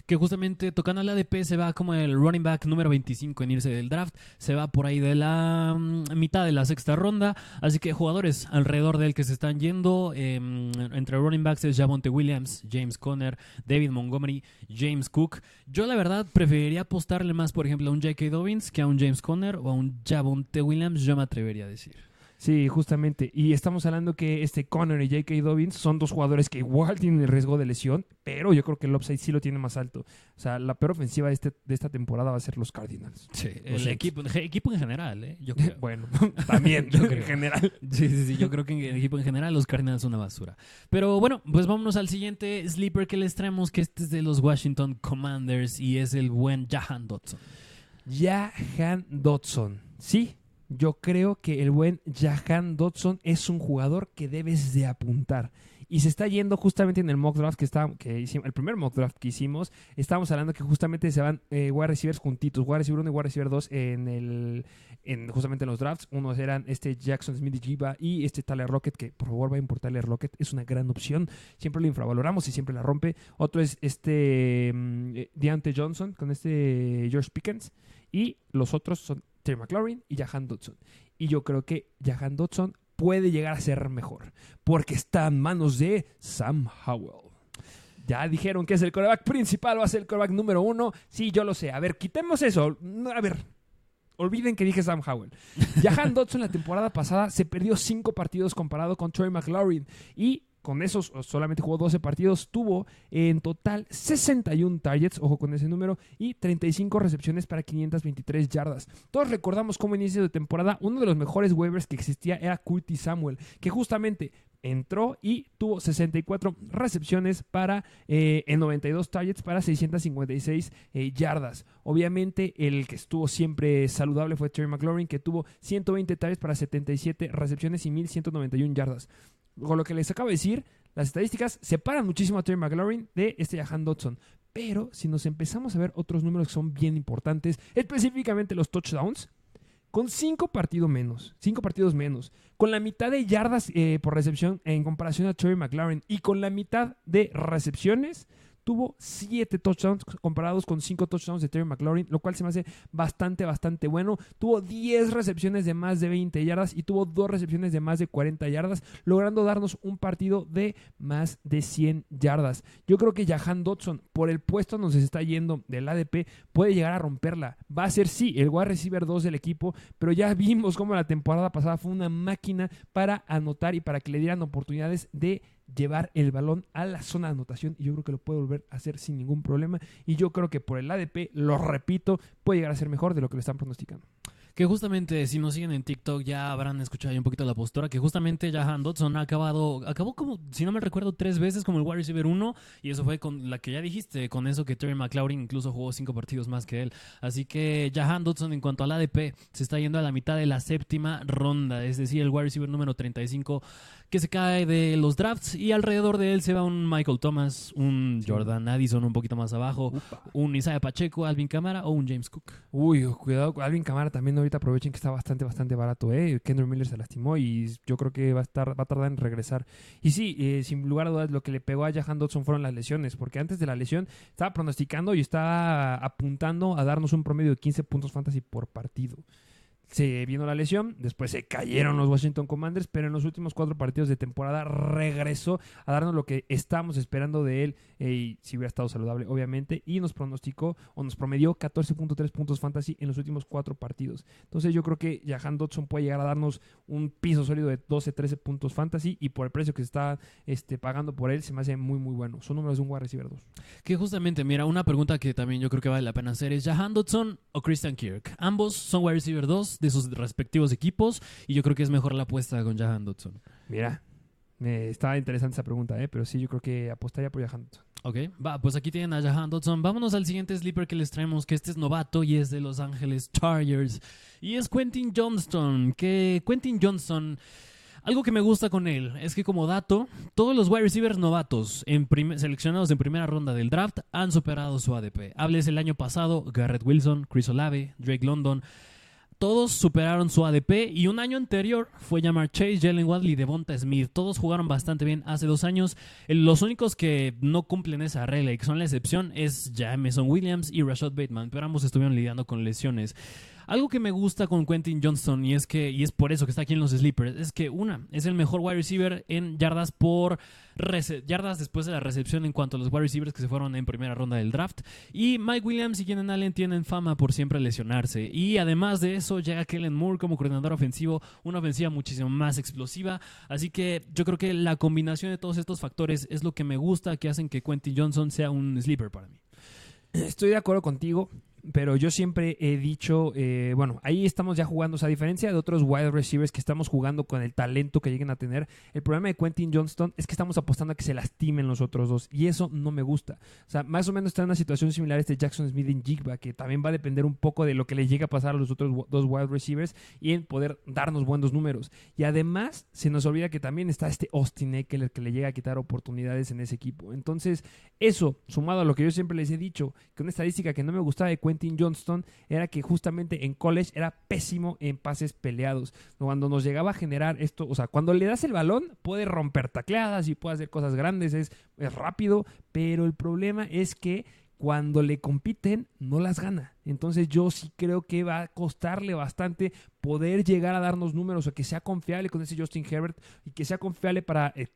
que justamente tocando al ADP se va como el running back número 25 en irse del draft, se va por ahí de la mm, mitad de la sexta ronda, así que jugadores alrededor de él que se están yendo, em, entre running backs es Javonte Williams, James Conner, David Montgomery, James Cook. Yo la verdad preferiría apostarle más, por ejemplo, a un J.K. Dobbins que a un James Conner o a un Javonte Williams, yo me atrevería a decir. Sí, justamente. Y estamos hablando que este Connor y J.K. Dobbins son dos jugadores que igual tienen el riesgo de lesión, pero yo creo que el upside sí lo tiene más alto. O sea, la peor ofensiva de, este, de esta temporada va a ser los Cardinals. Sí, el equipo, equipo en general, ¿eh? Yo creo. bueno, también yo en general. Sí, sí, sí. Yo creo que en el equipo en general los Cardinals son una basura. Pero bueno, pues vámonos al siguiente sleeper que les traemos, que este es de los Washington Commanders y es el buen Jahan Dodson. Jahan Dodson. Sí, yo creo que el buen Jahan Dodson es un jugador que debes de apuntar. Y se está yendo justamente en el mock draft que está, que hicimos, el primer mock draft que hicimos, estábamos hablando que justamente se van eh, wide receivers juntitos, wide receiver 1 y wide receiver 2 en el, en, justamente en los drafts. Unos eran este Jackson Smith Jiba y este Tyler Rocket, que por favor va a importar Tyler Rocket, es una gran opción. Siempre lo infravaloramos y siempre la rompe. Otro es este um, Deontay Johnson con este George Pickens. Y los otros son Terry McLaurin y Jahan Dodson. Y yo creo que Jahan Dodson puede llegar a ser mejor, porque está en manos de Sam Howell. Ya dijeron que es el coreback principal, va a ser el coreback número uno. Sí, yo lo sé. A ver, quitemos eso. A ver, olviden que dije Sam Howell. Jahan Dodson la temporada pasada se perdió cinco partidos comparado con Troy McLaurin. Y con esos solamente jugó 12 partidos, tuvo en total 61 targets, ojo con ese número, y 35 recepciones para 523 yardas. Todos recordamos cómo inicio de temporada uno de los mejores waivers que existía era Curtis Samuel, que justamente entró y tuvo 64 recepciones para eh, en 92 targets para 656 eh, yardas. Obviamente el que estuvo siempre saludable fue Terry McLaurin que tuvo 120 targets para 77 recepciones y 1191 yardas con lo que les acabo de decir, las estadísticas separan muchísimo a Terry McLaurin de este Jahan Dodson. Pero si nos empezamos a ver otros números que son bien importantes, específicamente los touchdowns, con cinco partidos menos, cinco partidos menos, con la mitad de yardas eh, por recepción en comparación a Terry McLaurin y con la mitad de recepciones, tuvo 7 touchdowns comparados con 5 touchdowns de Terry McLaurin, lo cual se me hace bastante, bastante bueno. Tuvo 10 recepciones de más de 20 yardas y tuvo 2 recepciones de más de 40 yardas, logrando darnos un partido de más de 100 yardas. Yo creo que Jahan Dodson, por el puesto se está yendo del ADP, puede llegar a romperla. Va a ser, sí, el wide receiver 2 del equipo, pero ya vimos cómo la temporada pasada fue una máquina para anotar y para que le dieran oportunidades de llevar el balón a la zona de anotación y yo creo que lo puede volver a hacer sin ningún problema y yo creo que por el ADP, lo repito, puede llegar a ser mejor de lo que le están pronosticando. Que justamente, si nos siguen en TikTok, ya habrán escuchado un poquito la postura. Que justamente Jahan Dodson ha acabado, acabó como, si no me recuerdo, tres veces como el wide receiver 1. Y eso fue con la que ya dijiste, con eso que Terry McLaurin incluso jugó cinco partidos más que él. Así que Jahan Dodson, en cuanto al ADP, se está yendo a la mitad de la séptima ronda. Es decir, el wide receiver número 35 que se cae de los drafts. Y alrededor de él se va un Michael Thomas, un Jordan Addison un poquito más abajo, un Isaiah Pacheco, Alvin Camara o un James Cook. Uy, cuidado, Alvin Camara también ahorita aprovechen que está bastante, bastante barato, ¿eh? Kendrick Miller se lastimó y yo creo que va a, estar, va a tardar en regresar. Y sí, eh, sin lugar a dudas, lo que le pegó a Jahan Dodson fueron las lesiones, porque antes de la lesión estaba pronosticando y estaba apuntando a darnos un promedio de 15 puntos fantasy por partido se vino la lesión, después se cayeron los Washington Commanders, pero en los últimos cuatro partidos de temporada regresó a darnos lo que estábamos esperando de él, y si hubiera estado saludable, obviamente, y nos pronosticó o nos promedió 14.3 puntos fantasy en los últimos cuatro partidos. Entonces yo creo que Jahan Dodson puede llegar a darnos un piso sólido de 12, 13 puntos fantasy, y por el precio que se está este, pagando por él, se me hace muy, muy bueno. Son números de un wide receiver 2. Que justamente, mira, una pregunta que también yo creo que vale la pena hacer es, ¿Jahan Dodson o Christian Kirk? Ambos son wide receiver 2 de sus respectivos equipos y yo creo que es mejor la apuesta con Jahan Dodson. Mira, me estaba interesante esa pregunta, ¿eh? pero sí, yo creo que apostaría por Jahan Dodson. Ok, va, pues aquí tienen a Jahan Dodson. Vámonos al siguiente sleeper que les traemos, que este es novato y es de Los Ángeles Chargers. Y es Quentin Johnston, que Quentin Johnston... Algo que me gusta con él es que como dato, todos los wide receivers novatos en seleccionados en primera ronda del draft han superado su ADP. Hables el año pasado, Garrett Wilson, Chris Olave, Drake London, todos superaron su ADP y un año anterior fue llamar Chase, Jalen Wadley y Devonta Smith. Todos jugaron bastante bien hace dos años. Los únicos que no cumplen esa regla y que son la excepción es Jameson Williams y Rashad Bateman, pero ambos estuvieron lidiando con lesiones. Algo que me gusta con Quentin Johnston y es que y es por eso que está aquí en los sleepers es que una es el mejor wide receiver en yardas por yardas después de la recepción en cuanto a los wide receivers que se fueron en primera ronda del draft. Y Mike Williams y Keenan Allen tienen fama por siempre lesionarse. Y además de eso llega Kellen Moore como coordinador ofensivo una ofensiva muchísimo más explosiva. Así que yo creo que la combinación de todos estos factores es lo que me gusta que hacen que Quentin Johnson sea un sleeper para mí. Estoy de acuerdo contigo pero yo siempre he dicho, eh, bueno, ahí estamos ya jugando, o sea, a diferencia de otros wide receivers que estamos jugando con el talento que lleguen a tener, el problema de Quentin Johnston es que estamos apostando a que se lastimen los otros dos y eso no me gusta. O sea, más o menos está en una situación similar a este Jackson Smith en Jigba, que también va a depender un poco de lo que le llegue a pasar a los otros dos wide receivers y en poder darnos buenos números. Y además, se nos olvida que también está este Austin Eckler que le llega a quitar oportunidades en ese equipo. Entonces, eso, sumado a lo que yo siempre les he dicho, que una estadística que no me gustaba de Quentin Quentin Johnston era que justamente en college era pésimo en pases peleados. Cuando nos llegaba a generar esto, o sea, cuando le das el balón, puede romper tacleadas y puede hacer cosas grandes, es, es rápido, pero el problema es que cuando le compiten no las gana. Entonces yo sí creo que va a costarle bastante poder llegar a darnos números o que sea confiable con ese Justin Herbert y que sea confiable para, eh,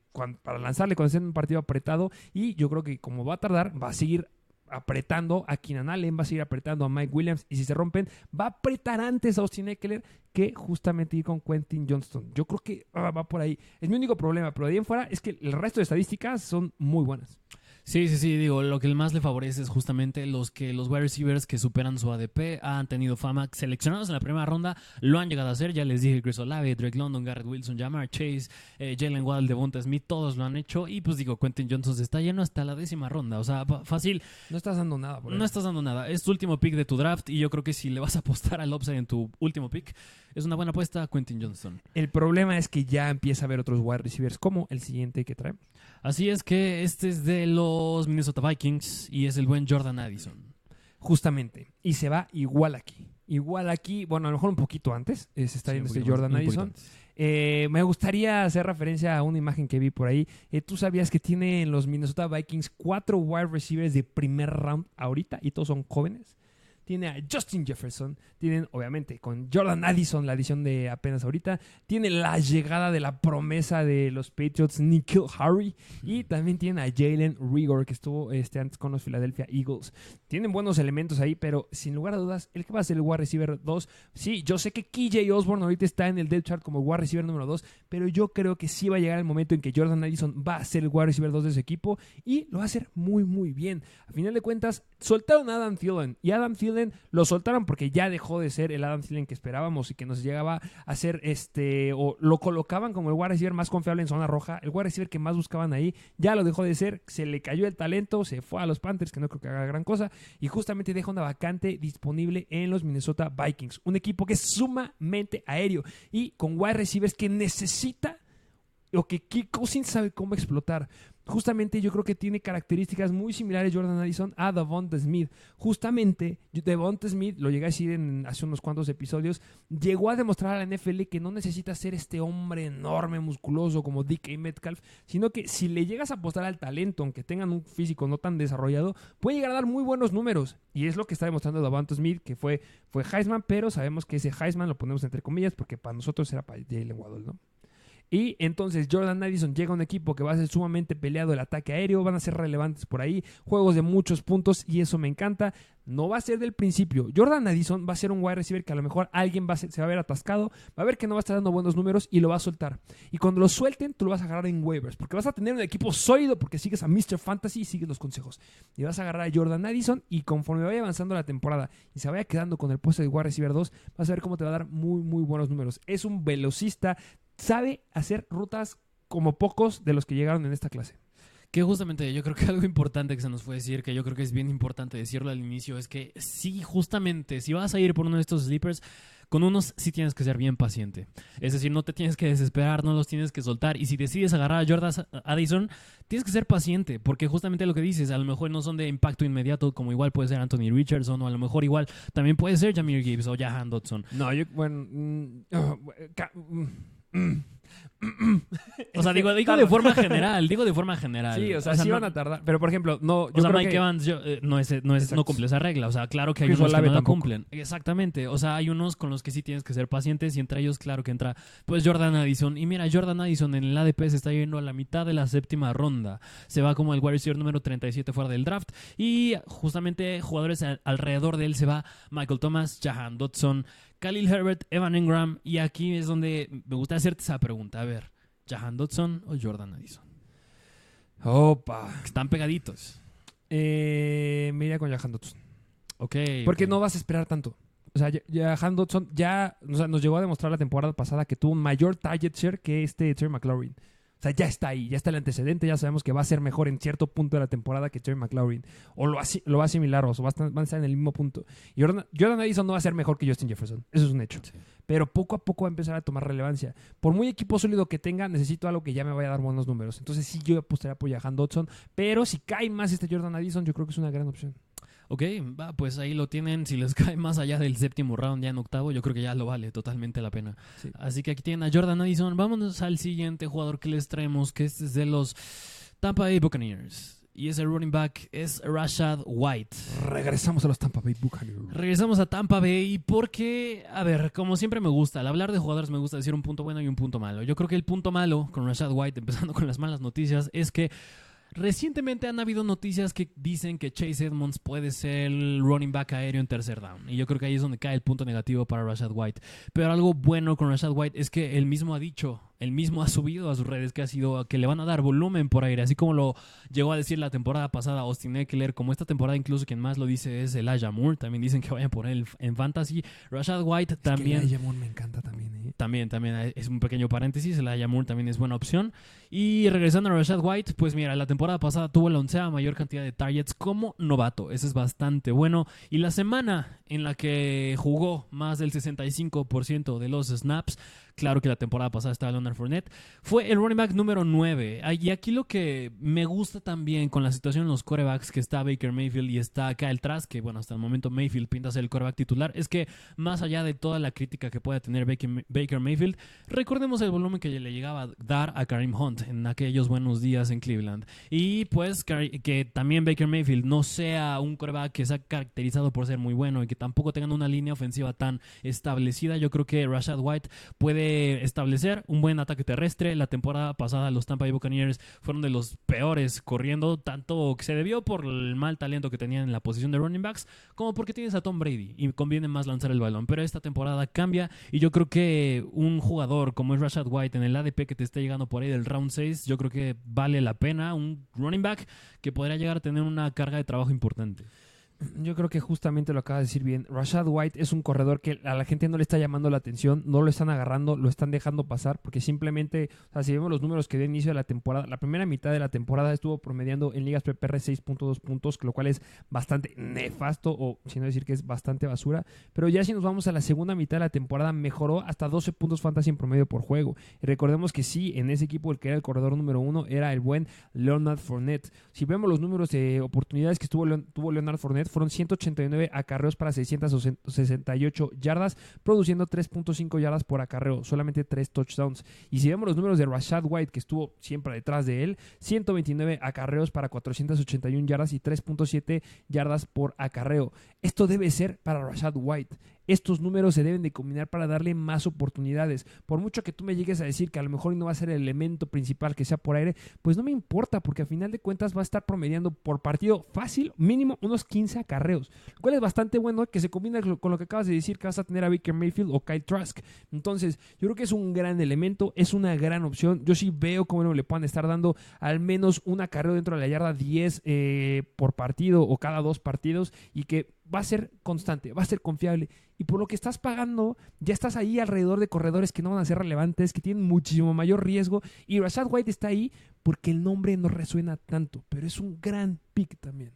para lanzarle cuando esté en un partido apretado. Y yo creo que como va a tardar, va a seguir apretando a Keenan Allen, va a seguir apretando a Mike Williams y si se rompen, va a apretar antes a Austin Eckler que justamente ir con Quentin Johnston. Yo creo que ah, va por ahí. Es mi único problema, pero de ahí en fuera es que el resto de estadísticas son muy buenas. Sí, sí, sí, digo, lo que más le favorece es justamente los que los wide receivers que superan su ADP han tenido fama seleccionados en la primera ronda, lo han llegado a hacer, ya les dije Chris Olave, Drake London, Garrett Wilson, Jamar Chase, eh, Jalen Waddle, Devonta Smith, todos lo han hecho y pues digo, Quentin Johnson se está lleno hasta la décima ronda, o sea, fácil. No estás dando nada, por No estás dando nada, es tu último pick de tu draft y yo creo que si le vas a apostar al upside en tu último pick, es una buena apuesta a Quentin Johnson. El problema es que ya empieza a haber otros wide receivers como el siguiente que traemos. Así es que este es de los Minnesota Vikings y es el buen Jordan Addison. Justamente. Y se va igual aquí. Igual aquí, bueno, a lo mejor un poquito antes, se está viendo este Jordan Addison. Eh, me gustaría hacer referencia a una imagen que vi por ahí. Eh, Tú sabías que tiene en los Minnesota Vikings cuatro wide receivers de primer round ahorita y todos son jóvenes tiene a Justin Jefferson, tienen obviamente con Jordan Addison, la edición de apenas ahorita, tiene la llegada de la promesa de los Patriots, Nikhil Harry, y también tiene a Jalen Rigor, que estuvo este, antes con los Philadelphia Eagles. Tienen buenos elementos ahí, pero sin lugar a dudas, el que va a ser el wide receiver 2, sí, yo sé que KJ Osborne ahorita está en el depth chart como wide receiver número 2, pero yo creo que sí va a llegar el momento en que Jordan Addison va a ser el wide receiver 2 de ese equipo y lo va a hacer muy, muy bien. A final de cuentas, soltaron a Adam Thielen y Adam Thielen lo soltaron porque ya dejó de ser el Adam Thielen que esperábamos y que nos llegaba a ser este, o lo colocaban como el wide receiver más confiable en zona roja, el wide receiver que más buscaban ahí, ya lo dejó de ser, se le cayó el talento, se fue a los Panthers, que no creo que haga gran cosa, y justamente deja una vacante disponible en los Minnesota Vikings, un equipo que es sumamente aéreo y con wide receivers que necesita o que Kirk Cousins sabe cómo explotar justamente yo creo que tiene características muy similares Jordan Addison a Devonta Smith. Justamente Devonta Smith, lo llegué a decir en, hace unos cuantos episodios, llegó a demostrar a la NFL que no necesita ser este hombre enorme, musculoso como DK Metcalf, sino que si le llegas a apostar al talento, aunque tengan un físico no tan desarrollado, puede llegar a dar muy buenos números. Y es lo que está demostrando Devonta Smith, que fue, fue Heisman, pero sabemos que ese Heisman lo ponemos entre comillas porque para nosotros era para Jalen Waddle, ¿no? Y entonces Jordan Addison llega a un equipo que va a ser sumamente peleado el ataque aéreo, van a ser relevantes por ahí, juegos de muchos puntos y eso me encanta. No va a ser del principio. Jordan Addison va a ser un wide receiver que a lo mejor alguien va a se va a ver atascado, va a ver que no va a estar dando buenos números y lo va a soltar. Y cuando lo suelten, tú lo vas a agarrar en waivers, porque vas a tener un equipo sólido porque sigues a Mr. Fantasy y sigues los consejos. Y vas a agarrar a Jordan Addison y conforme vaya avanzando la temporada y se vaya quedando con el puesto de wide receiver 2, vas a ver cómo te va a dar muy, muy buenos números. Es un velocista, sabe hacer rutas como pocos de los que llegaron en esta clase. Que justamente yo creo que algo importante que se nos fue decir, que yo creo que es bien importante decirlo al inicio, es que sí, justamente, si vas a ir por uno de estos sleepers, con unos sí tienes que ser bien paciente. Es decir, no te tienes que desesperar, no los tienes que soltar. Y si decides agarrar a Jordan Addison, tienes que ser paciente, porque justamente lo que dices, a lo mejor no son de impacto inmediato, como igual puede ser Anthony Richardson, o a lo mejor igual también puede ser Jameer Gibbs o Jahan Dodson. No, yo, bueno. mm, oh, ca- mm, mm. O sea, digo, que digo de forma general, digo de forma general. Sí, o sea, sí no- van a tardar. Pero por ejemplo, no. Yo O sea, creo Mike que- Evans yo, eh, no, es, no, es, Exacto. no cumple esa regla. O sea, claro que hay Chris unos que Olave no la cumplen. Exactamente. O sea, hay unos con los que sí tienes que ser pacientes y entre ellos, claro que entra pues Jordan Addison. Y mira, Jordan Addison en el ADP se está yendo a la mitad de la séptima ronda. Se va como el wide receiver número 37 fuera del draft. Y justamente jugadores al- alrededor de él se va Michael Thomas, Jahan Dodson, Khalil Herbert, Evan Ingram. Y aquí es donde me gusta hacerte esa pregunta. A ver, Jahan Dodson o Jordan Addison. Opa. Están pegaditos. Eh, me iría con Jahan Dodson. Ok. Porque no vas a esperar tanto. O sea, Jahan Dodson ya o sea, nos llegó a demostrar la temporada pasada que tuvo un mayor target share que este Terry McLaurin. O sea, ya está ahí, ya está el antecedente, ya sabemos que va a ser mejor en cierto punto de la temporada que Terry McLaurin. O lo, lo va a asimilar, o va a estar- van a estar en el mismo punto. Y Jordan, Jordan Addison no va a ser mejor que Justin Jefferson. Eso es un hecho. Sí. Pero poco a poco va a empezar a tomar relevancia. Por muy equipo sólido que tenga, necesito algo que ya me vaya a dar buenos números. Entonces sí, yo apostaría por Jahan Dodson. Pero si cae más este Jordan Addison, yo creo que es una gran opción. Ok, va, pues ahí lo tienen. Si les cae más allá del séptimo round, ya en octavo, yo creo que ya lo vale totalmente la pena. Sí. Así que aquí tienen a Jordan Addison. Vámonos al siguiente jugador que les traemos, que este es de los Tampa Bay Buccaneers. Y ese running back es Rashad White. Regresamos a los Tampa Bay Buccaneers. Regresamos a Tampa Bay porque, a ver, como siempre me gusta, al hablar de jugadores me gusta decir un punto bueno y un punto malo. Yo creo que el punto malo con Rashad White, empezando con las malas noticias, es que recientemente han habido noticias que dicen que Chase Edmonds puede ser el running back aéreo en tercer down. Y yo creo que ahí es donde cae el punto negativo para Rashad White. Pero algo bueno con Rashad White es que él mismo ha dicho, él mismo ha subido a sus redes que ha sido que le van a dar volumen por aire, así como lo llegó a decir la temporada pasada Austin Eckler, como esta temporada incluso quien más lo dice es Elijah Moore, también dicen que vayan por él en fantasy. Rashad White también Elijah Moore me encanta también, ¿eh? también, también es un pequeño paréntesis. El Moore también es buena opción. Y regresando a Rashad White, pues mira, la temporada pasada tuvo la onceava mayor cantidad de targets como novato. Eso es bastante bueno. Y la semana en la que jugó más del 65% de los snaps, claro que la temporada pasada estaba Fournette, fue el running back número 9. Ah, Y aquí lo que me gusta también con la situación en los corebacks que está Baker Mayfield y está Kyle Trask, que bueno, hasta el momento Mayfield pinta ser el coreback titular, es que más allá de toda la crítica que pueda tener Baker, Mayfield, recordemos el volumen que le llegaba a dar a Kareem Hunt en aquellos buenos días en Cleveland. Y pues que también Baker Mayfield no sea un coreback que se ha caracterizado por ser muy bueno y que tampoco tengan una línea ofensiva tan establecida, yo creo que Rashad White puede establecer un buen ataque terrestre. La temporada pasada los Tampa Bay Buccaneers fueron de los peores corriendo, tanto que se debió por el mal talento que tenían en la posición de running backs, como porque tienes a Tom Brady y conviene más lanzar el balón. Pero esta temporada cambia y yo creo que un jugador como es Rashad White en el ADP que te esté llegando por ahí del round 6, yo creo que vale la pena. Un running back que podría llegar a tener una carga de trabajo importante. Yo creo que justamente lo acaba de decir bien. Rashad White es un corredor que a la gente no le está llamando la atención, no lo están agarrando, lo están dejando pasar, porque simplemente, o sea, si vemos los números que dio inicio de la temporada, la primera mitad de la temporada estuvo promediando en ligas PPR 6.2 puntos, lo cual es bastante nefasto, o si no decir que es bastante basura. Pero ya si nos vamos a la segunda mitad de la temporada, mejoró hasta 12 puntos fantasy en promedio por juego. Y recordemos que sí, en ese equipo el que era el corredor número uno era el buen Leonard Fournette. Si vemos los números de oportunidades que estuvo, tuvo Leonard Fournette, fueron 189 acarreos para 668 yardas, produciendo 3.5 yardas por acarreo, solamente 3 touchdowns. Y si vemos los números de Rashad White, que estuvo siempre detrás de él, 129 acarreos para 481 yardas y 3.7 yardas por acarreo. Esto debe ser para Rashad White. Estos números se deben de combinar para darle más oportunidades. Por mucho que tú me llegues a decir que a lo mejor no va a ser el elemento principal que sea por aire, pues no me importa, porque a final de cuentas va a estar promediando por partido fácil, mínimo unos 15 acarreos, lo cual es bastante bueno que se combina con lo que acabas de decir, que vas a tener a Baker Mayfield o Kyle Trask. Entonces, yo creo que es un gran elemento, es una gran opción. Yo sí veo cómo le puedan estar dando al menos un acarreo dentro de la yarda 10 eh, por partido o cada dos partidos y que va a ser constante, va a ser confiable. Y por lo que estás pagando, ya estás ahí alrededor de corredores que no van a ser relevantes, que tienen muchísimo mayor riesgo. Y Rashad White está ahí porque el nombre no resuena tanto, pero es un gran pick también.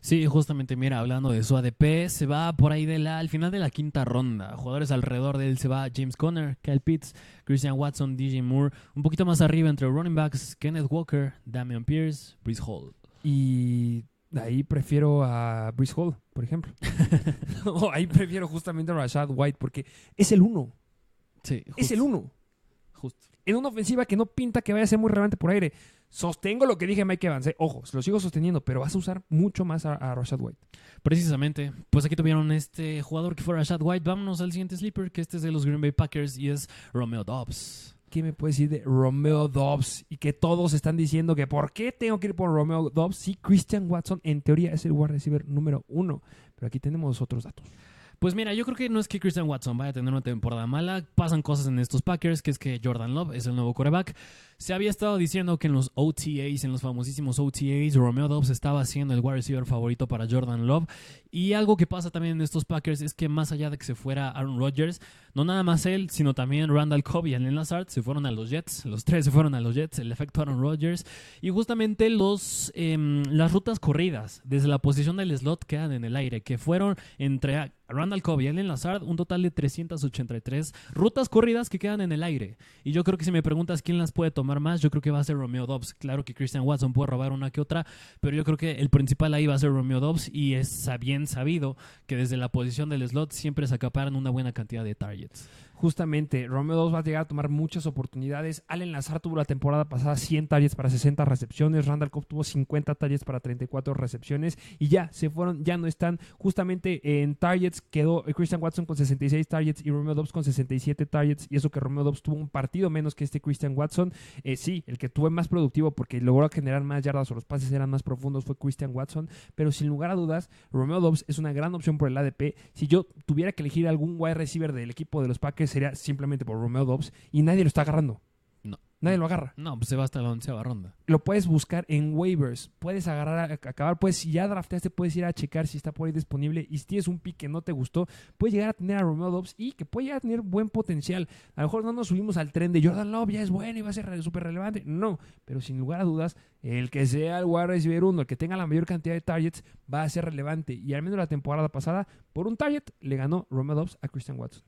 Sí, justamente, mira, hablando de su ADP, se va por ahí de la, al final de la quinta ronda. Jugadores alrededor de él se va James Conner, Kyle Pitts, Christian Watson, DJ Moore. Un poquito más arriba entre running backs, Kenneth Walker, Damian Pierce, Brice Hall. Y ahí prefiero a Brice Hall, por ejemplo. ahí prefiero justamente a Rashad White porque es el uno. Sí, es el uno. Justo. En una ofensiva que no pinta que vaya a ser muy relevante por aire. Sostengo lo que dije Mike Evans. ¿eh? Ojo, lo sigo sosteniendo, pero vas a usar mucho más a, Rashad White. Precisamente. Pues aquí tuvieron este jugador que fue Rashad White. Vámonos al siguiente sleeper, que este es de los Green Bay Packers y es Romeo Dobbs. ¿Qué me puede decir de Romeo Dobbs? Y que todos están diciendo que ¿por qué tengo que ir por Romeo Dobbs? Si Christian Watson en teoría es el wide receiver número uno. Pero aquí tenemos otros datos. Pues mira, yo creo que no es que Christian Watson vaya a tener una temporada mala. Pasan cosas en estos Packers, que es que Jordan Love es el nuevo coreback. Se había estado diciendo que en los OTAs, en los famosísimos OTAs, Romeo Dobbs estaba siendo el wide receiver favorito para Jordan Love. Y algo que pasa también en estos Packers es que más allá de que se fuera Aaron Rodgers, no nada más él, sino también Randall Cobb y Allen Lazard se fueron a los Jets. Los tres se fueron a los Jets, el efecto Aaron Rodgers. Y justamente los, em, las rutas corridas desde la posición del slot quedan en el aire, que fueron entre Randall Cobb y Allen Lazard, un total de 383 rutas corridas que quedan en el aire. Y yo creo que si me preguntas quién las puede tomar, más, yo creo que va a ser Romeo Dobbs. Claro que Christian Watson puede robar una que otra, pero yo creo que el principal ahí va a ser Romeo Dobbs y es bien sabido que desde la posición del slot siempre se acaparan una buena cantidad de targets justamente Romeo 2 va a llegar a tomar muchas oportunidades. Allen Lazar tuvo la temporada pasada 100 targets para 60 recepciones. Randall Cobb tuvo 50 targets para 34 recepciones. Y ya se fueron, ya no están. Justamente en targets quedó Christian Watson con 66 targets y Romeo Dobbs con 67 targets. Y eso que Romeo Dobbs tuvo un partido menos que este Christian Watson. Eh, sí, el que tuvo más productivo porque logró generar más yardas o los pases eran más profundos fue Christian Watson. Pero sin lugar a dudas, Romeo Dobbs es una gran opción por el ADP. Si yo tuviera que elegir algún wide receiver del equipo de los Packers, sería simplemente por Romeo Dobbs y nadie lo está agarrando. No. Nadie lo agarra. No, pues se va hasta la onceava ronda. Lo puedes buscar en waivers. Puedes agarrar, acabar. Pues si ya drafteaste, puedes ir a checar si está por ahí disponible. Y si tienes un pick que no te gustó, puedes llegar a tener a Romeo Dobbs y que puede llegar a tener buen potencial. A lo mejor no nos subimos al tren de Jordan Love, ya es bueno y va a ser súper relevante. No, pero sin lugar a dudas, el que sea el wide receiver uno, el que tenga la mayor cantidad de targets, va a ser relevante. Y al menos la temporada pasada, por un target, le ganó Romeo Dobbs a Christian Watson.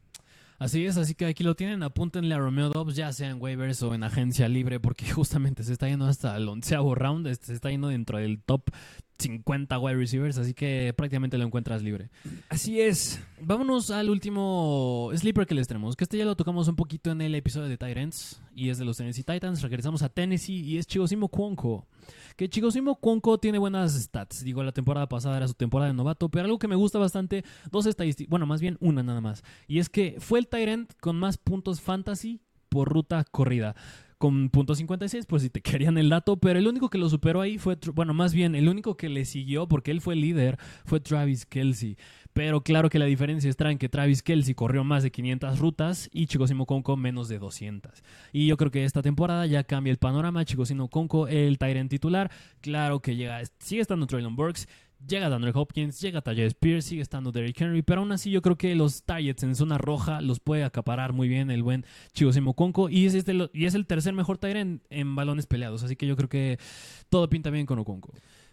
Así es, así que aquí lo tienen, apúntenle a Romeo Dobbs, ya sea en waivers o en agencia libre, porque justamente se está yendo hasta el onceavo round, este, se está yendo dentro del top 50 wide receivers, así que prácticamente lo encuentras libre. Así es. Vámonos al último sleeper que les tenemos, que este ya lo tocamos un poquito en el episodio de Titans, y es de los Tennessee Titans, regresamos a Tennessee, y es Chigosimo Cuonco. Que Chigosimo Cuonco tiene buenas stats. Digo, la temporada pasada era su temporada de novato, pero algo que me gusta bastante, dos estadísticas, bueno, más bien una nada más. Y es que fue el Tyrant con más puntos fantasy por ruta corrida con punto .56, pues si te querían el dato, pero el único que lo superó ahí fue, bueno, más bien, el único que le siguió, porque él fue el líder, fue Travis Kelsey. Pero claro que la diferencia está en que Travis Kelsey corrió más de 500 rutas y Chigosimo Conco menos de 200. Y yo creo que esta temporada ya cambia el panorama. Chigosimo Conco, el Tyrant titular, claro que llega, sigue estando Traylon Burks. Llega Daniel Hopkins, llega Tajay Spears, sigue estando Derrick Henry, pero aún así yo creo que los targets en zona roja los puede acaparar muy bien el buen Chigosimo Conco y es, este, y es el tercer mejor Tyrant en, balones peleados, así que yo creo que todo pinta bien con Oconco.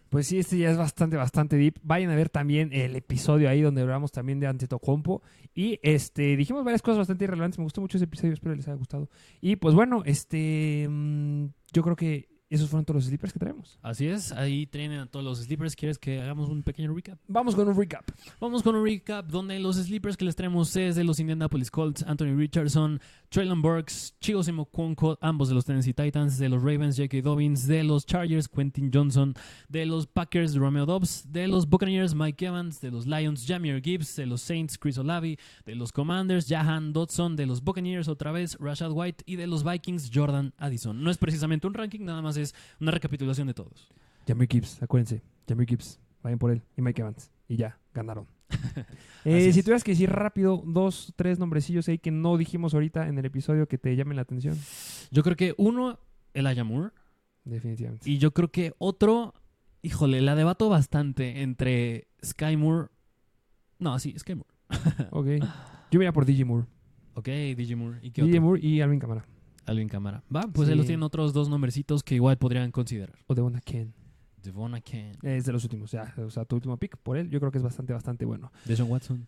Pues sí, este ya es bastante, bastante deep. Vayan a ver también el episodio ahí donde hablamos también de Antetokounmpo. Y este, dijimos varias cosas bastante irrelevantes. Me gustó mucho ese episodio, espero les haya gustado. Y pues bueno, este, mm, yo creo que esos fueron todos los sleepers que traemos. Así es, ahí tienen a todos los sleepers. ¿Quieres que hagamos un pequeño recap? Vamos con un recap. Vamos con un recap donde los sleepers que les traemos es de los Indianapolis Colts, Anthony Richardson, Traylon Burks, Chigo Cuonco, ambos de los Tennessee Titans, de los Ravens, J.K. Dobbins, de los Chargers, Quentin Johnson, de los Packers, Romeo Dobbs, de los Buccaneers, Mike Evans, de los Lions, Jameer Gibbs, de los Saints, Chris Olavi, de los Commanders, Jahan Dodson, de los Buccaneers otra vez, Rashad White y de los Vikings, Jordan Addison. No es precisamente un ranking, nada más es una recapitulación de todos. Jamir Gibbs, acuérdense. Jamir Gibbs, vayan por él. Y Mike Evans. Y ya, ganaron. Eh, si tuvieras que decir rápido dos, tres nombrecillos ahí que no dijimos ahorita en el episodio que te llamen la atención. Yo creo que uno, Elijah Moore. Definitivamente. Y yo creo que otro, híjole, la debato bastante entre Sky Moore. No, sí, Sky Moore. Ok. Yo iría por Moore. Ok, Moore. ¿Y qué DJ otro? Y Alvin Camara. Alvin Cámara. Va, pues ahí Sí. los tienen otros dos nombrecitos que igual podrían considerar. O de una Ken. Devon Ken. Es de los últimos. Ya, o sea, tu último pick por él. Yo creo que es bastante, bastante bueno. Deshaun Watson.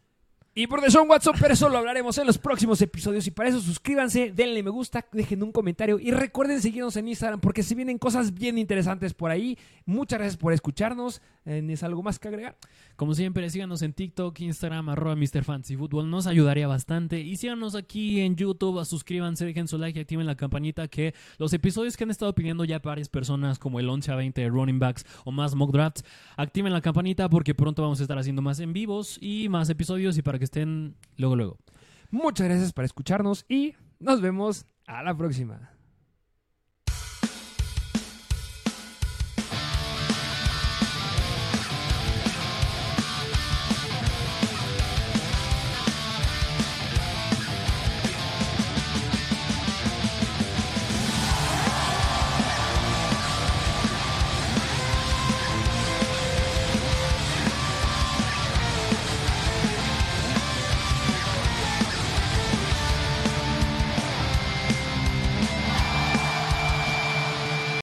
Y por Deshaun Watson, pero eso lo hablaremos en los próximos episodios. Y para eso suscríbanse, denle me gusta, dejen un comentario y recuerden seguirnos en Instagram porque se vienen cosas bien interesantes por ahí. Muchas gracias por escucharnos. Eh, ¿Es algo más que agregar? Como siempre, síganos en TikTok, Instagram, arroba Mr. Fantasy Football. Nos ayudaría bastante. Y síganos aquí en YouTube, suscríbanse, dejen su like y activen la campanita que los episodios que han estado pidiendo ya varias personas, como el 11 a 20 de running backs o más mock drafts, activen la campanita porque pronto vamos a estar haciendo más en vivos y más episodios y para que estén luego luego. Muchas gracias por escucharnos y nos vemos a la próxima.